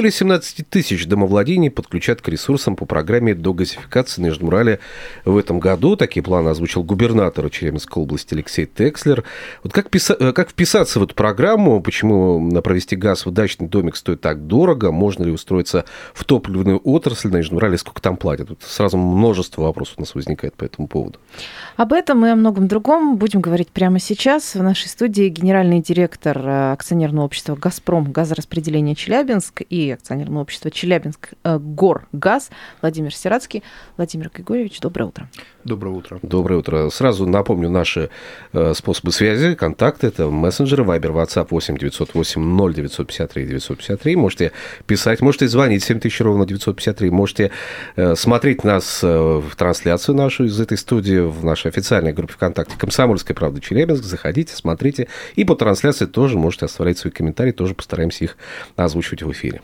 Более 17 тысяч домовладений подключат к ресурсам по программе догазификации на Нижнем в этом году. Такие планы озвучил губернатор Челябинской области Алексей Текслер. Вот как, писа- э, как вписаться в эту программу? Почему провести газ в дачный домик стоит так дорого? Можно ли устроиться в топливную отрасль на Нижнем Сколько там платят? Тут сразу множество вопросов у нас возникает по этому поводу. Об этом и о многом другом будем говорить прямо сейчас. В нашей студии генеральный директор э, акционерного общества «Газпром» газораспределение Челябинск и акционерного общества Челябинск э, Горгаз Владимир Сирацкий. Владимир Григорьевич, доброе утро. Доброе утро. Доброе утро. Сразу напомню наши э, способы связи, контакты. Это мессенджеры, Viber, WhatsApp 8 908 0953 953. Можете писать, можете звонить 7000 ровно 953. Можете э, смотреть нас в трансляцию нашу из этой студии в нашей официальной группе ВКонтакте «Комсомольская правда Челябинск». Заходите, смотрите. И по трансляции тоже можете оставлять свои комментарии. Тоже постараемся их озвучивать в эфире.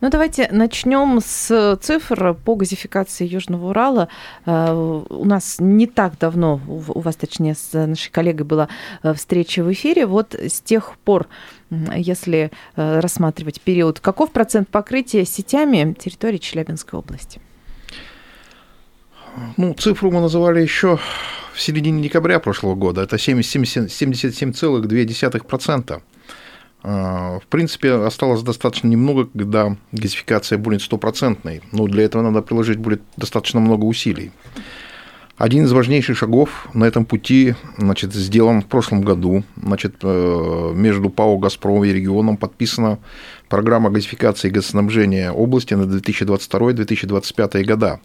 Ну, давайте начнем с цифр по газификации Южного Урала. У нас не так давно, у вас, точнее, с нашей коллегой была э, встреча в эфире. Вот с тех пор, если э, рассматривать период, каков процент покрытия сетями территории Челябинской области? Ну, цифру мы называли еще в середине декабря прошлого года. Это 77,2%. А, в принципе, осталось достаточно немного, когда газификация будет стопроцентной, но для этого надо приложить будет достаточно много усилий. Один из важнейших шагов на этом пути значит, сделан в прошлом году. Значит, э, между ПАО «Газпром» и регионом подписана программа газификации и газоснабжения области на 2022-2025 года.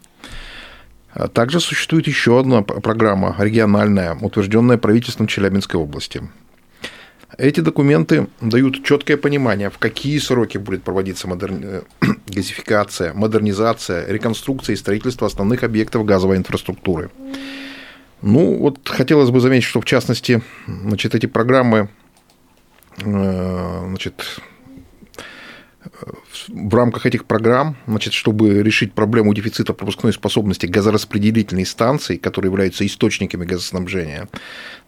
Также существует еще одна программа региональная, утвержденная правительством Челябинской области. Эти документы дают четкое понимание, в какие сроки будет проводиться модерни... газификация, модернизация, реконструкция и строительство основных объектов газовой инфраструктуры. Ну, вот хотелось бы заметить, что в частности, значит, эти программы э, значит, в рамках этих программ, значит, чтобы решить проблему дефицита пропускной способности газораспределительной станций, которые являются источниками газоснабжения,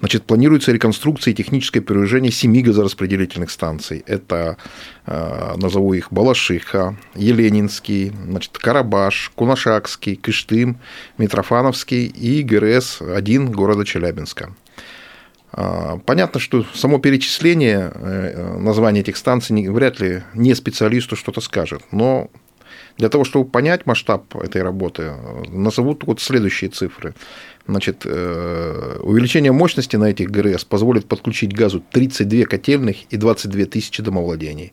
значит, планируется реконструкция и техническое переложение семи газораспределительных станций. Это, э, назову их, Балашиха, Еленинский, значит, Карабаш, Кунашакский, Кыштым, Митрофановский и ГРС-1 города Челябинска. А, понятно, что само перечисление э, названия этих станций вряд ли не специалисту что-то скажет, но для того, чтобы понять масштаб этой работы, назовут вот следующие цифры. Значит, э, увеличение мощности на этих ГРС позволит подключить газу 32 котельных и 22 тысячи домовладений.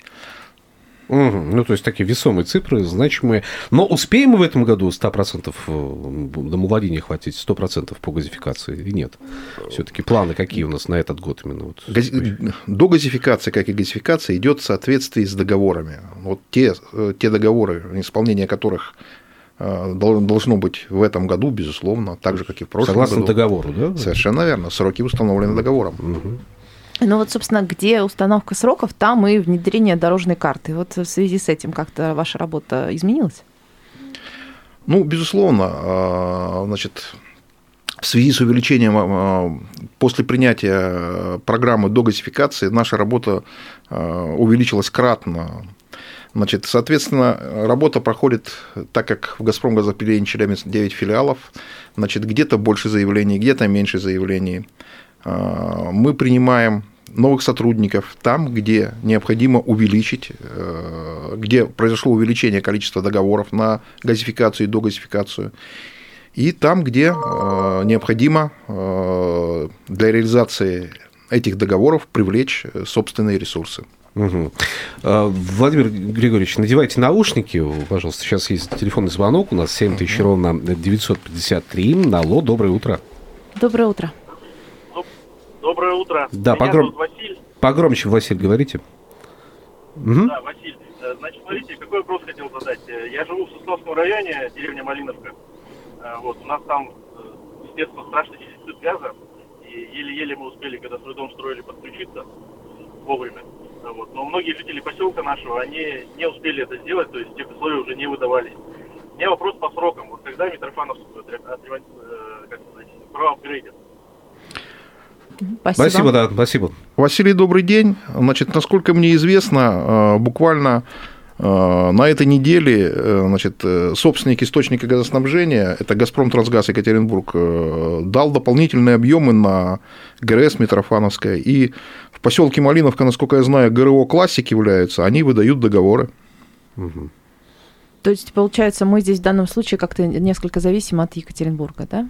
Угу. Ну, то есть такие весомые цифры, значимые. Но успеем мы в этом году 100% э, домовладения хватить 100% по газификации или нет? Все-таки планы какие у нас на этот год именно? Вот. Газ... До газификации, как и газификация, идет в соответствии с договорами. Вот те, э, те договоры, исполнение которых э, должно быть в этом году, безусловно, так же, как и в прошлом Согласно году. договору, да? Совершенно верно. Сроки установлены договором. Угу. Ну вот, собственно, где установка сроков, там и внедрение дорожной карты. Вот в связи с этим как-то ваша работа изменилась? Ну, безусловно, а, значит, в связи с увеличением а, после принятия программы догазификации наша работа а, увеличилась кратно. Значит, соответственно, работа проходит, так как в «Газпром» газопределении Челябинск 9 филиалов, значит, где-то больше заявлений, где-то меньше заявлений. Мы принимаем новых сотрудников там, где необходимо увеличить, э, где произошло увеличение количества договоров на газификацию и догазификацию, и там, где э, необходимо э, для реализации этих договоров привлечь собственные ресурсы. Угу. Владимир Григорьевич, надевайте наушники, пожалуйста. Сейчас есть телефонный звонок. У нас 7000 угу. ровно 953. Алло, доброе утро. Доброе утро. Доброе утро. Да, Меня погром... Василь. Погромче, Василь, говорите. Угу. Да, Василь. Э, значит, смотрите, какой вопрос хотел задать. Э, я живу в Сосновском районе, деревня Малиновка. Э, вот, у нас там, естественно, страшный дефицит газа. И еле-еле мы успели, когда свой дом строили, подключиться вовремя. Вот. Но многие жители поселка нашего, они не успели это сделать, то есть тех условия уже не выдавались. У меня вопрос по срокам. Вот когда Митрофановскую отре- отремон- э, как сказать, проапгрейдят? Спасибо. Спасибо, да, спасибо. Василий, добрый день. Значит, насколько мне известно, э, буквально э, на этой неделе э, значит, собственник источника газоснабжения, это «Газпром Трансгаз Екатеринбург», дал дополнительные объемы на ГРС Митрофановская. И в поселке Малиновка, насколько я знаю, ГРО «Классик» являются, они выдают договоры. То есть, получается, мы здесь в данном случае как-то несколько зависимы от Екатеринбурга, да?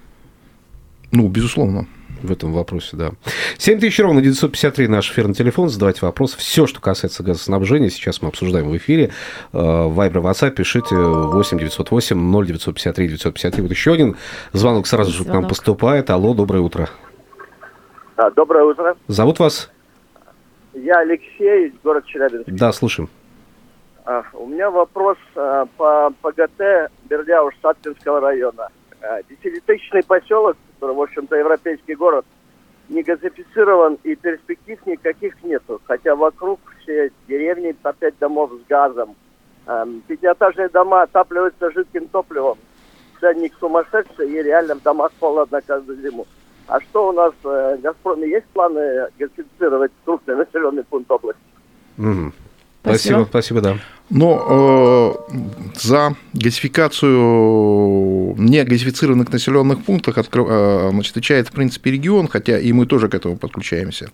Ну, безусловно. В этом вопросе, да. 7 тысяч ровно 953 наш эфирный телефон. Задавайте вопросы. Все, что касается газоснабжения, сейчас мы обсуждаем в эфире. Э, В Viber, WhatsApp пишите 8 908 0953 953. Вот еще один звонок сразу же к нам поступает. Алло, доброе утро. А, Доброе утро. Зовут вас? Я Алексей, город Челябинск. Да, слушаем. А, У меня вопрос а, по ПГТ Бердяуш Саткинского района. А, Десятитысячный поселок, который, в общем-то, европейский город, не газифицирован и перспектив никаких нету. Хотя вокруг все деревни по пять домов с газом. Ам, Пятиэтажные дома отапливаются жидким топливом. Ценник сумасшедший и реально в домах холодно каждую зиму. А что у нас э, в «Газпроме» есть планы газифицировать крупный населенный пункт области? Мгм. Спасибо. Спасибо, спасибо, да. Но э, за газификацию негазифицированных населенных пунктов откры- э, значит, отвечает, в принципе, регион, хотя и мы тоже к этому подключаемся.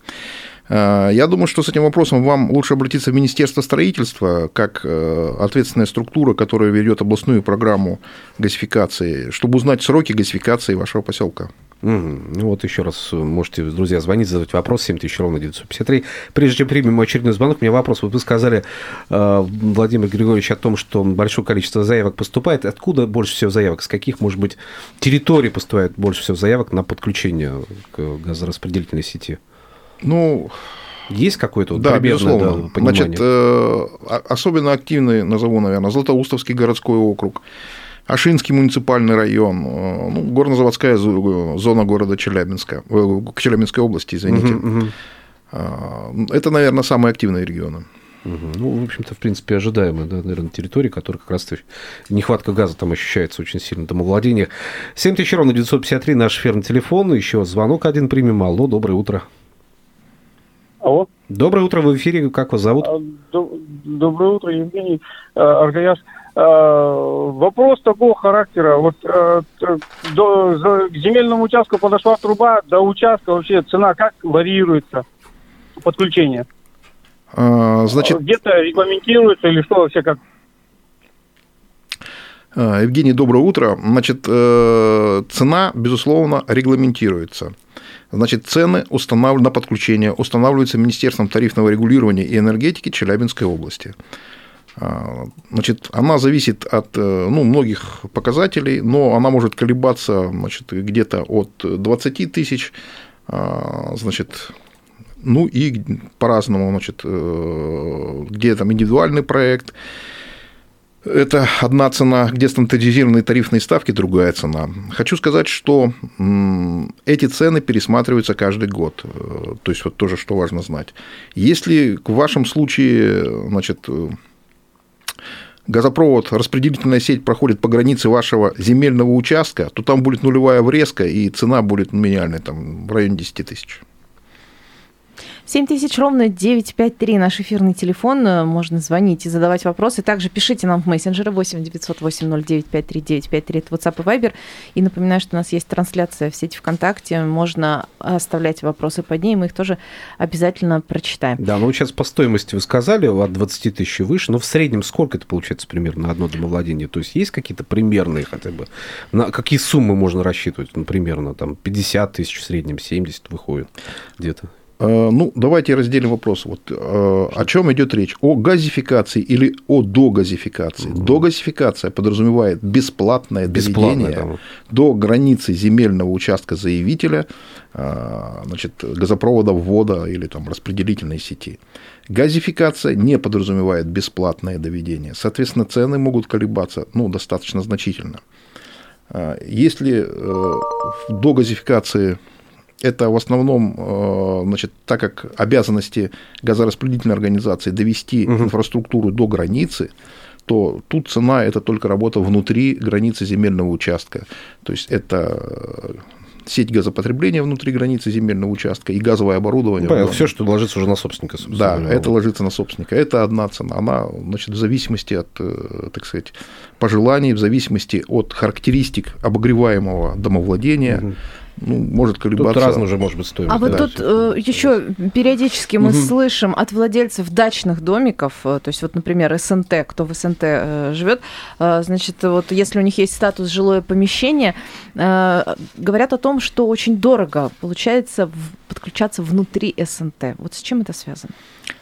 Э, Я думаю, что с этим вопросом вам лучше обратиться в Министерство строительства, как э, ответственная структура, которая ведет областную программу газификации, чтобы узнать сроки газификации вашего поселка. Мгм. Ну вот еще раз э, можете, друзья, звонить, задавать вопрос 7000 ровно 953. Прежде чем примем очередной звонок, у меня вопрос. Вот вы сказали, э, Владимир Григорьевич, о том, что большое количество заявок поступает. Откуда больше всего заявок? С каких, может быть, территорий поступает больше всего заявок на подключение к газораспределительной сети? Ну, Есть какое-то вот да, примерное, безусловно. да, понимание? Значит, э, особенно активный, назову, наверное, Златоустовский городской округ, Ашинский муниципальный район, э, ну, горнозаводская зо- зона города Челябинска, э, Челябинской области, извините. Мгм. А, Это, наверное, самые активные регионы. Ну, в общем-то, в принципе, ожидаемая, да, наверное, территория, которая как раз нехватка газа там ощущается очень сильно, домовладениях. 7 тысяч ровно 953 наш эфирный телефон. Еще звонок один примем. Алло, доброе утро. Алло. Доброе утро, в эфире. Как вас зовут? А, до- Доброе утро, Евгений э, Аргаяс. Э, Вопрос такого характера. Вот э, до, за- к земельному участку подошла труба, до участка вообще цена как варьируется подключение? А, Значит, Где-то регламентируется или что вообще как? А, Евгений, доброе утро. Значит, э, цена, безусловно, регламентируется. Значит, цены установ... на подключение устанавливаются Министерством тарифного регулирования и энергетики Челябинской области. А, Значит, она зависит от э, ну, многих показателей, но она может колебаться значит, где-то от 20 тысяч, а, значит, ну и по-разному, значит, э, где там индивидуальный проект, это одна цена, где стандартизированные тарифные ставки, другая цена. Хочу сказать, что эти цены пересматриваются каждый год. Э, То есть, вот тоже, что важно знать. Если в вашем случае, значит, газопровод, распределительная сеть проходит по границе вашего земельного участка, то там будет нулевая врезка, и цена будет минимальная, там, в районе 10 тысяч. 7 тысяч ровно 953 наш эфирный телефон. Э, Можно звонить и задавать вопросы. Также пишите нам в мессенджеры 8 908 0953 953. Это WhatsApp и Viber. И напоминаю, что у нас есть трансляция в сети ВКонтакте. Можно оставлять вопросы под ней. Мы их тоже обязательно прочитаем. Да, ну сейчас по стоимости вы сказали, от 20 тысяч выше, но в среднем сколько это получается примерно на одно домовладение? То есть есть какие-то примерные хотя бы? На какие суммы можно рассчитывать? Ну, примерно там 50 тысяч в среднем, 70 выходит где-то. Э, Ну, давайте разделим вопрос. Вот, э, о чем идет речь? О газификации или о догазификации? Догазификация подразумевает бесплатное Бесплатное, доведение там. до границы земельного участка заявителя э, значит, газопровода ввода или там, распределительной сети. Газификация не подразумевает бесплатное доведение. Соответственно, цены могут колебаться ну, достаточно значительно. Если в догазификации это в основном, э, значит, так как обязанности газораспределительной организации довести Мгм. инфраструктуру до границы, то тут цена – это только работа внутри границы земельного участка. То есть это э, сеть газопотребления внутри границы земельного участка и газовое оборудование. в доме. все, что ложится уже на собственника, Да, говоря. это ложится на собственника. Это одна цена. Она, значит, в зависимости от, э, так сказать, пожеланий, в зависимости от характеристик обогреваемого домовладения, Мгм. Ну, может Тут колебаться. разная уже может быть стоимость. А вот да. тут еще периодически мы Мгм. слышим от владельцев дачных домиков, э, то есть вот, например, СНТ, кто в СНТ э, живет, э, значит, вот если у них есть статус жилое помещение, э, говорят о том, что очень дорого получается в- подключаться внутри СНТ. Вот с чем это связано?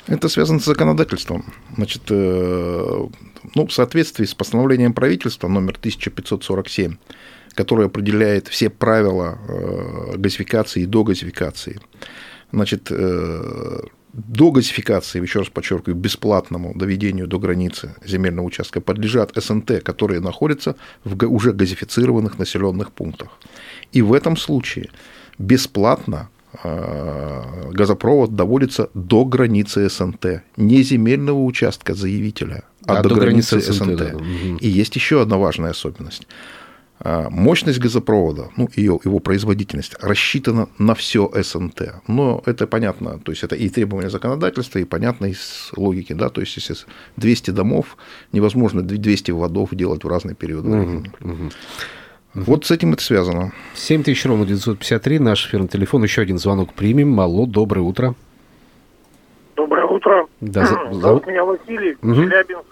Это связано с законодательством. Значит, э, ну, в соответствии с постановлением правительства номер 1547, которое определяет все правила э, газификации и догазификации. Значит, э, до газификации, еще раз подчеркиваю, бесплатному доведению до границы земельного участка подлежат СНТ, которые находятся в уже газифицированных населенных пунктах. И в этом случае бесплатно э, газопровод доводится до границы СНТ, не земельного участка заявителя, а, до, границы, СНТ. да, да. И есть еще одна важная особенность. А, Мощность газопровода, ну, ее, его производительность рассчитана на все СНТ. Но это понятно, то есть это и требования законодательства, и понятно из логики, да, то есть если 200 домов, невозможно 200 водов делать в разные периоды времени. Мгм. Вот с этим это связано. 7 тысяч ровно 953, наш эфирный телефон. Еще один звонок примем. Алло, доброе утро. Доброе утро. Да, за- Зовут меня Василий, Мгм. Челябинск.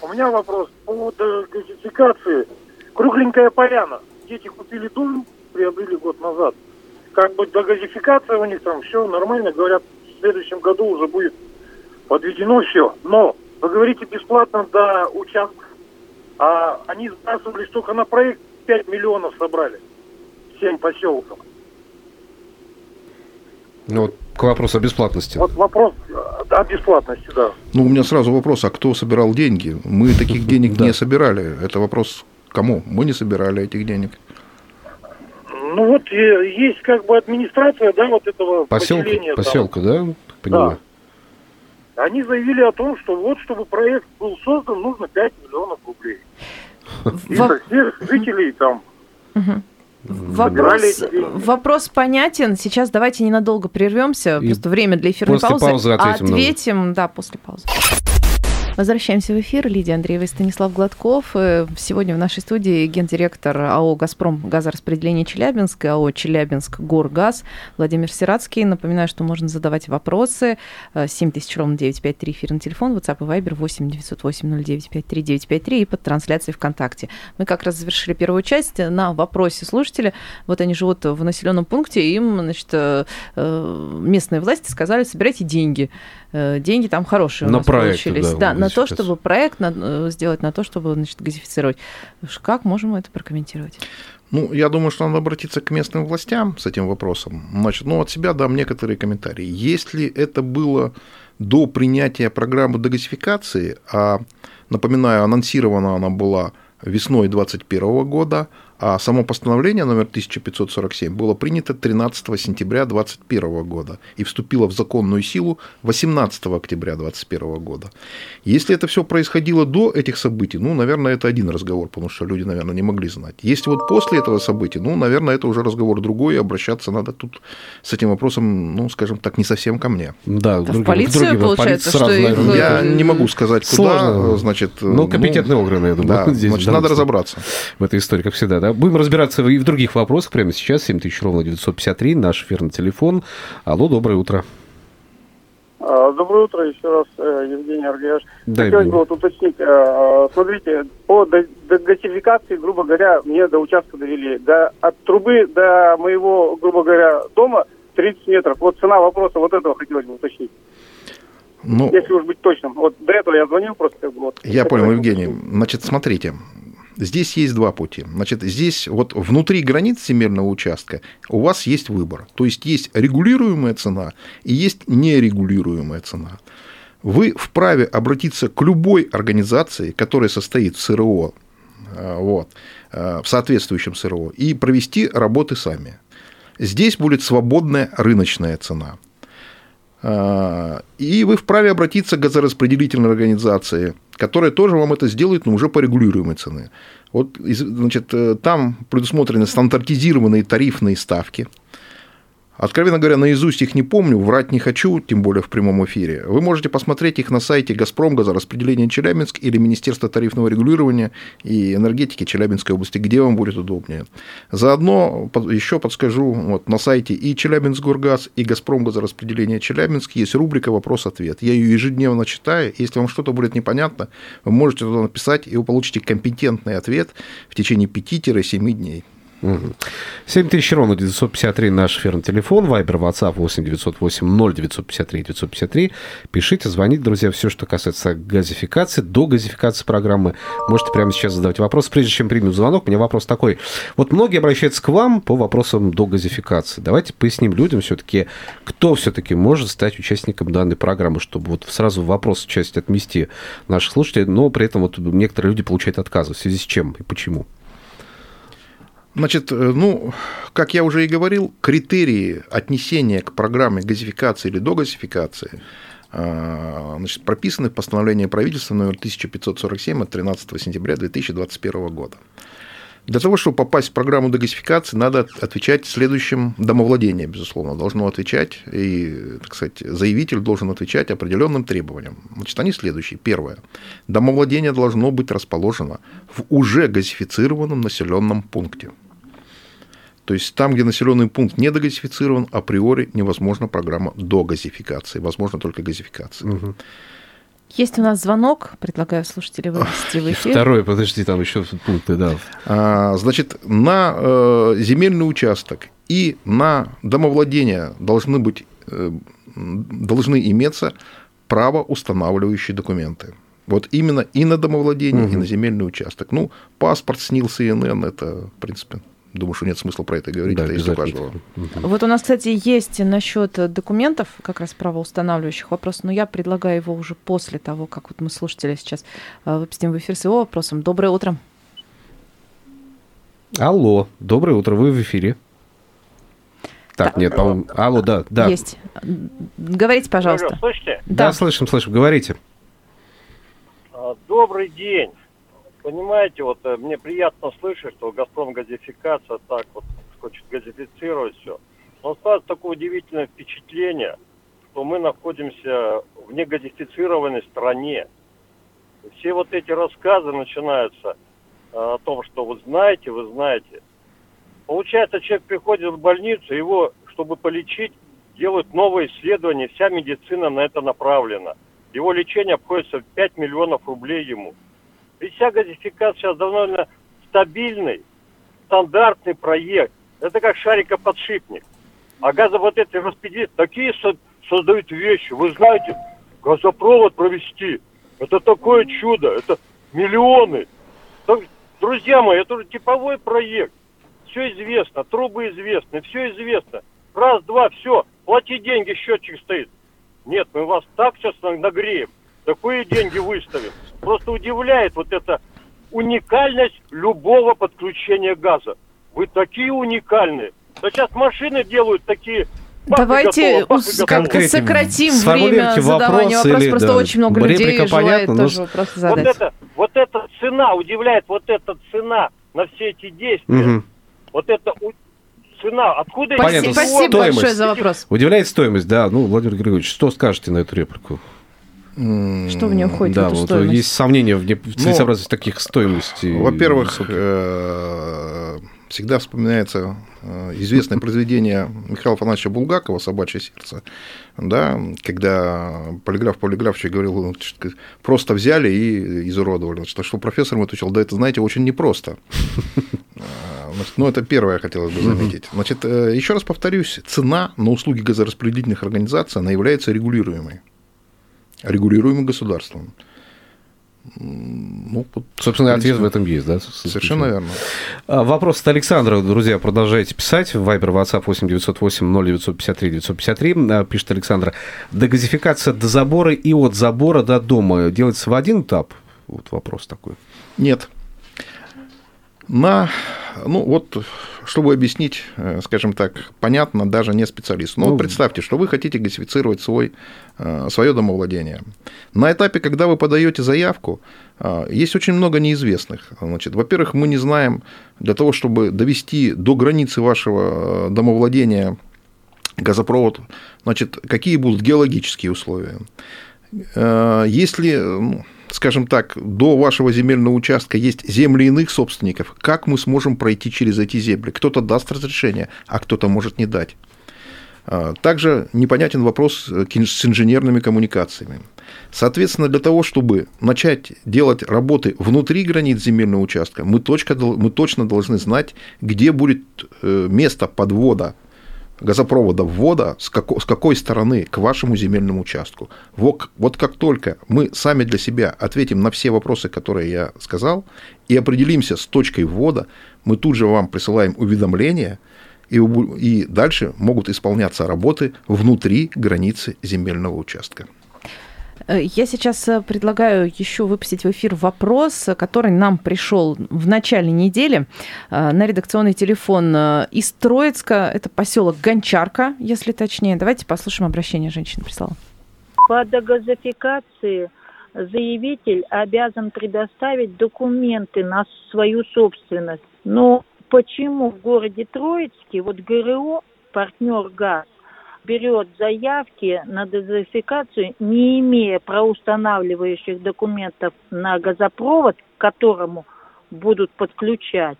У меня вопрос по поводу газификации. Кругленькая поляна. Дети купили дом, приобрели год назад. Как бы до газификации у них там все нормально. Говорят, в следующем году уже будет подведено все. Но вы говорите бесплатно до участка. А они сбрасывались только на проект 5 миллионов собрали. Всем поселкам. Ну, вот к вопросу о бесплатности. Вот вопрос э, о бесплатности, да. Ну, у меня сразу вопрос, а кто собирал деньги? Мы таких денег не собирали. Это вопрос кому? Мы не собирали этих денег. Ну вот э, есть как бы администрация, да, вот этого Поселка, поселения. там. поселка, да? Так Понимаю. Они заявили о том, что вот, чтобы проект был создан, нужно 5 миллионов рублей. И Во- со всех жителей там. Вопрос, вопрос понятен. Сейчас давайте ненадолго прервемся. И Просто время для эфирной после паузы. паузы ответим на- Ответим, да, после паузы. Возвращаемся в эфир. Лидия Андреева и Станислав Гладков. Э, Сегодня в нашей студии гендиректор АО «Газпром» газораспределение Челябинск и АО «Челябинск Горгаз» Владимир Сирацкий. Напоминаю, что можно задавать вопросы. Э, 7000 ровно 953 эфирный телефон, WhatsApp и Viber 8 908 0953 953 и под трансляцией ВКонтакте. Мы как раз завершили первую часть на вопросе слушателя. Вот они живут в населенном пункте, им, значит, э, э, местные власти сказали, собирайте деньги. Э, Деньги там хорошие у На нас проекты, получились. да, Да, на то, чтобы проект э, сделать, на то, чтобы, значит, газифицировать. Как можем это прокомментировать? Ну, я думаю, что надо обратиться к местным властям с этим вопросом. Значит, ну, от себя дам некоторые комментарии. Если это было до принятия программы дегазификации, а, напоминаю, анонсирована она была весной 2021 года, а само постановление номер 1547 было принято 13 сентября 2021 года и вступило в законную силу 18 октября 2021 года. Если это все происходило до этих событий, ну, наверное, это один разговор, потому что люди, наверное, не могли знать. Если вот после этого события, ну, наверное, это уже разговор другой, и обращаться надо тут с этим вопросом, ну, скажем так, не совсем ко мне. Да, в полицию, получается, что сразу, их, наверное, э, Я не могу сказать, куда, Сложно. значит... Ну, компетентные органы, я думаю, Да, здесь, значит, надо разобраться. в этой истории, как всегда. Да? Будем разбираться и в других вопросах прямо сейчас. 7000 ровно 953, наш эфирный телефон. Алло, доброе утро. А, Доброе утро еще раз, э, Евгений Аргияш. Да, Хотелось бы вот уточнить, э, смотрите, по газификации, грубо говоря, мне до участка довели. До, от трубы до моего, грубо говоря, дома 30 метров. Вот цена вопроса вот этого хотелось бы уточнить. Ну, Если уж быть точным. Вот до этого я звонил просто. как бы, Вот, Я понял, Евгений. Значит, смотрите, здесь есть два пути. Значит, здесь вот внутри границ земельного участка у вас есть выбор. То есть есть регулируемая цена и есть нерегулируемая цена. Вы вправе обратиться к любой организации, которая состоит в СРО, э, вот, э, в соответствующем СРО, и провести работы сами. Здесь будет свободная рыночная цена. А, И вы вправе обратиться к газораспределительной организации, которая тоже вам это сделает, но уже по регулируемой цене. Вот, значит, э, там предусмотрены стандартизированные тарифные ставки. Откровенно говоря, наизусть их не помню, врать не хочу, тем более в прямом эфире. Вы можете посмотреть их на сайте «Газпром», «Газораспределение Челябинск» или Министерства тарифного регулирования и энергетики Челябинской области, где вам будет удобнее. Заодно еще подскажу, вот на сайте и Челябинск-Горгаз, и «Газпром» «Газораспределение Челябинск» есть рубрика «Вопрос-ответ». Я ее ежедневно читаю. Если вам что-то будет непонятно, вы можете туда написать, и вы получите компетентный ответ в течение 5-7 дней. 7000 ровно 953 наш эфирный телефон, Вайбер, WhatsApp 8 908 0 953 953. Пишите, звоните, друзья, все, что касается газификации, до газификации программы. Можете прямо сейчас задавать вопрос. Прежде чем примем звонок, у меня вопрос такой. Вот многие обращаются к вам по вопросам до газификации. Давайте поясним людям все-таки, кто все-таки может стать участником данной программы, чтобы вот сразу вопрос часть отмести наших слушателей, но при этом вот некоторые люди получают отказы. В связи с чем и почему? Значит, э, ну, как я уже и говорил, критерии отнесения к программе газификации или догазификации э, значит, прописаны в постановлении правительства номер 1547 от 13 сентября 2021 года. Для того, чтобы попасть в программу дегазификации, надо отвечать следующим домовладение, безусловно, должно отвечать, и, так сказать, заявитель должен отвечать определенным требованиям. Значит, они следующие. Первое. Домовладение должно быть расположено в уже газифицированном населенном пункте. То есть там, где населенный пункт не догазифицирован, априори невозможна программа догазификации, возможно только газификация. Есть у нас звонок, предлагаю слушателей вывести в эфир. Второй, подожди, там еще пункты, да. А, Значит, на э, земельный участок и на домовладение должны быть э, должны иметься правоустанавливающие документы. Вот именно и на домовладение, и на земельный участок. Ну, паспорт, СНИЛ, СНН, это, в принципе, думаю, что нет смысла про это говорить, Да, это есть у каждого. Вот у нас, кстати, есть насчет документов, как раз правоустанавливающих вопросов, но я предлагаю его уже после того, как вот мы слушателя сейчас э, выпустим в эфир с его вопросом. Доброе утро. Алло, доброе утро, вы в эфире. Так, нет, по-моему... Алло, да, да. Есть. Говорите, пожалуйста. Слышите? Да, слышим, слышим, говорите. А, Добрый день. Понимаете, вот э, мне приятно слышать, что Газпром газификация так вот хочет газифицировать все. Но осталось такое удивительное впечатление, что мы находимся в негазифицированной стране. Все вот эти рассказы начинаются э, о том, что вы знаете, вы знаете. Получается, человек приходит в больницу, его, чтобы полечить, делают новые исследования, вся медицина на это направлена. Его лечение обходится в 5 миллионов рублей ему. Ведь вся газификация сейчас довольно стабильный, стандартный проект. Это как шарикоподшипник. А газовод эти распределить такие со- создают вещи. Вы знаете, газопровод провести, это такое чудо, это миллионы. Так, друзья мои, это уже типовой проект. Все известно, трубы известны, все известно. Раз, два, все, плати деньги, счетчик стоит. Нет, мы вас так сейчас на- нагреем, такие деньги выставим. Просто удивляет вот эта уникальность любого подключения газа. Вы такие уникальные. Да сейчас машины делают такие. Давайте как-то сократим время задавания вопрос вопросов. или, Просто да, очень много людей реплика желает но тоже с- вопрос Вот задать. это, вот эта цена удивляет, вот эта цена на все эти действия. Мгм. Вот это у- цена. Откуда Понятно, спасибо стоимость. большое за вопрос. Удивляет стоимость, да. Ну, Владимир Григорьевич, что скажете на эту реплику? Что в нее входит да, в эту вот стоимость? есть сомнения в в целесообразности таких стоимостей. Ну, Во-первых, э, всегда вспоминается э, известное произведение Михаила Афанасьевича Булгакова «Собачье сердце», да, когда полиграф полиграфович говорил, что просто взяли и изуродовали. Что, что профессор ему отвечал, да это, знаете, очень непросто. Значит, Ну, это первое хотелось бы заметить. Значит, э, еще раз повторюсь, цена на услуги газораспределительных организаций, она является регулируемой. Регулируемой государством. Ну, вот, Собственно, ответ в этом есть, да? Совершенно верно. А, Вопрос от Александра. Друзья, продолжайте писать. Вайбер, WhatsApp 8 908 0953 953. А, Пишет Александр. Дегазификация до забора и от забора до дома делается в один этап? Вот вопрос такой. Нет. На, ну вот чтобы объяснить, э, скажем так, понятно даже не специалисту. Но Ну, вот представьте, что вы хотите газифицировать свой, э, свое домовладение. На этапе, когда вы подаете заявку, э, есть очень много неизвестных. Значит, во-первых, мы не знаем, для того, чтобы довести до границы вашего домовладения газопровод, значит, какие будут геологические условия. Если, ну, скажем так, до вашего земельного участка есть земли иных собственников, как мы сможем пройти через эти земли? Кто-то даст разрешение, а кто-то может не дать. А, Также непонятен вопрос э, с инженерными коммуникациями. Соответственно, для того, чтобы начать делать работы внутри границ земельного участка, мы точно должны знать, где будет э, место подвода газопровода ввода, с, како- с какой стороны к вашему земельному участку. Вот, вот как только мы сами для себя ответим на все вопросы, которые я сказал, и определимся с точкой ввода, мы тут же вам присылаем уведомление, и, и дальше могут исполняться работы внутри границы земельного участка. Э, Я сейчас э, предлагаю еще выпустить в эфир вопрос, э, который нам пришел в начале недели на редакционный телефон из Троицка. Это поселок Гончарка, если точнее. Давайте послушаем обращение женщины прислала. По дегазификации заявитель обязан предоставить документы на свою собственность. Но почему в городе Троицке вот ГРО, партнер ГАЗ, берет заявки на дезинфекцию, не имея проустанавливающих документов на газопровод, к которому будут подключать,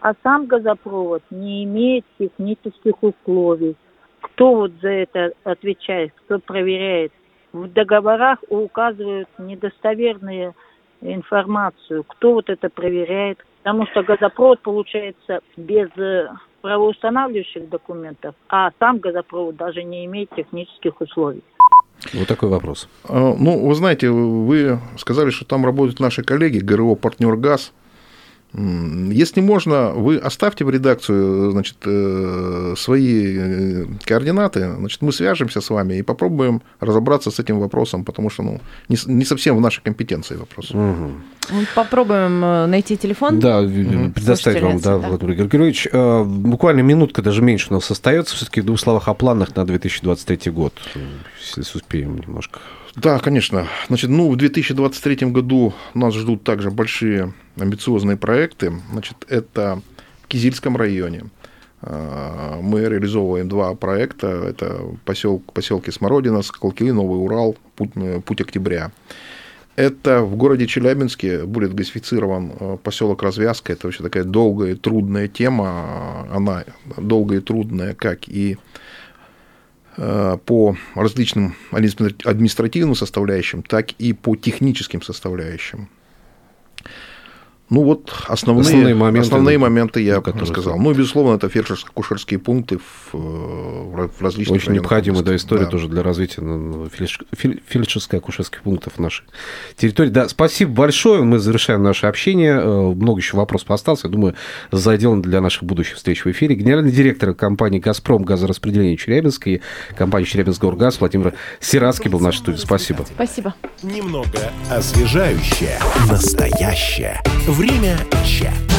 а сам газопровод не имеет технических условий. Кто вот за это отвечает, кто проверяет? В договорах указывают недостоверную информацию. Кто вот это проверяет? Потому что газопровод получается без э, правоустанавливающих документов, а сам газопровод даже не имеет технических условий. Вот такой вопрос. А, Ну, вы знаете, вы сказали, что там работают наши коллеги, ГРО «Партнер ГАЗ». Если можно, вы оставьте в редакцию значит, э, свои э, координаты, значит, мы свяжемся с вами и попробуем разобраться с этим вопросом, потому что ну, не совсем в нашей компетенции вопрос. Мы Попробуем э, найти телефон. Да, предоставить вам, да, да. Владимир Григорьевич. Э, Буквально минутка, даже меньше у нас остается. Все-таки в двух словах о планах на 2023 год, если успеем немножко. Да, конечно. Значит, ну, в 2023 году нас ждут также большие амбициозные проекты. Значит, это в Кизильском районе. А, Мы реализовываем два проекта. Это посел, поселки Смородина, Сколки, Новый Урал, Путь, э, Путь Октября. Это в городе Челябинске будет газифицирован поселок Развязка. Это вообще такая долгая и трудная тема. Она долгая и трудная, как и э, по различным администра- административным составляющим, так и по техническим составляющим. Ну вот основные, Основные моменты, основные моменты я на которые сказал. Ну, и, безусловно, это фельдшерско-акушерские пункты в, э, в в различных Очень необходимая да, области. история Да. тоже для развития ну, ну, фельдш- фель- фельдшерско-акушерских пунктов нашей территории. Да, спасибо большое. Мы завершаем наше общение. Э, Много еще вопросов осталось. Я думаю, зайдем для наших будущих встреч в эфире. Генеральный директор компании «Газпром» газораспределение Челябинска и компании «Челябинск-Горгаз» Владимир Сирацкий был в нашей студии. Спасибо. Спасибо. Немного освежающее. Настоящее. Время чат.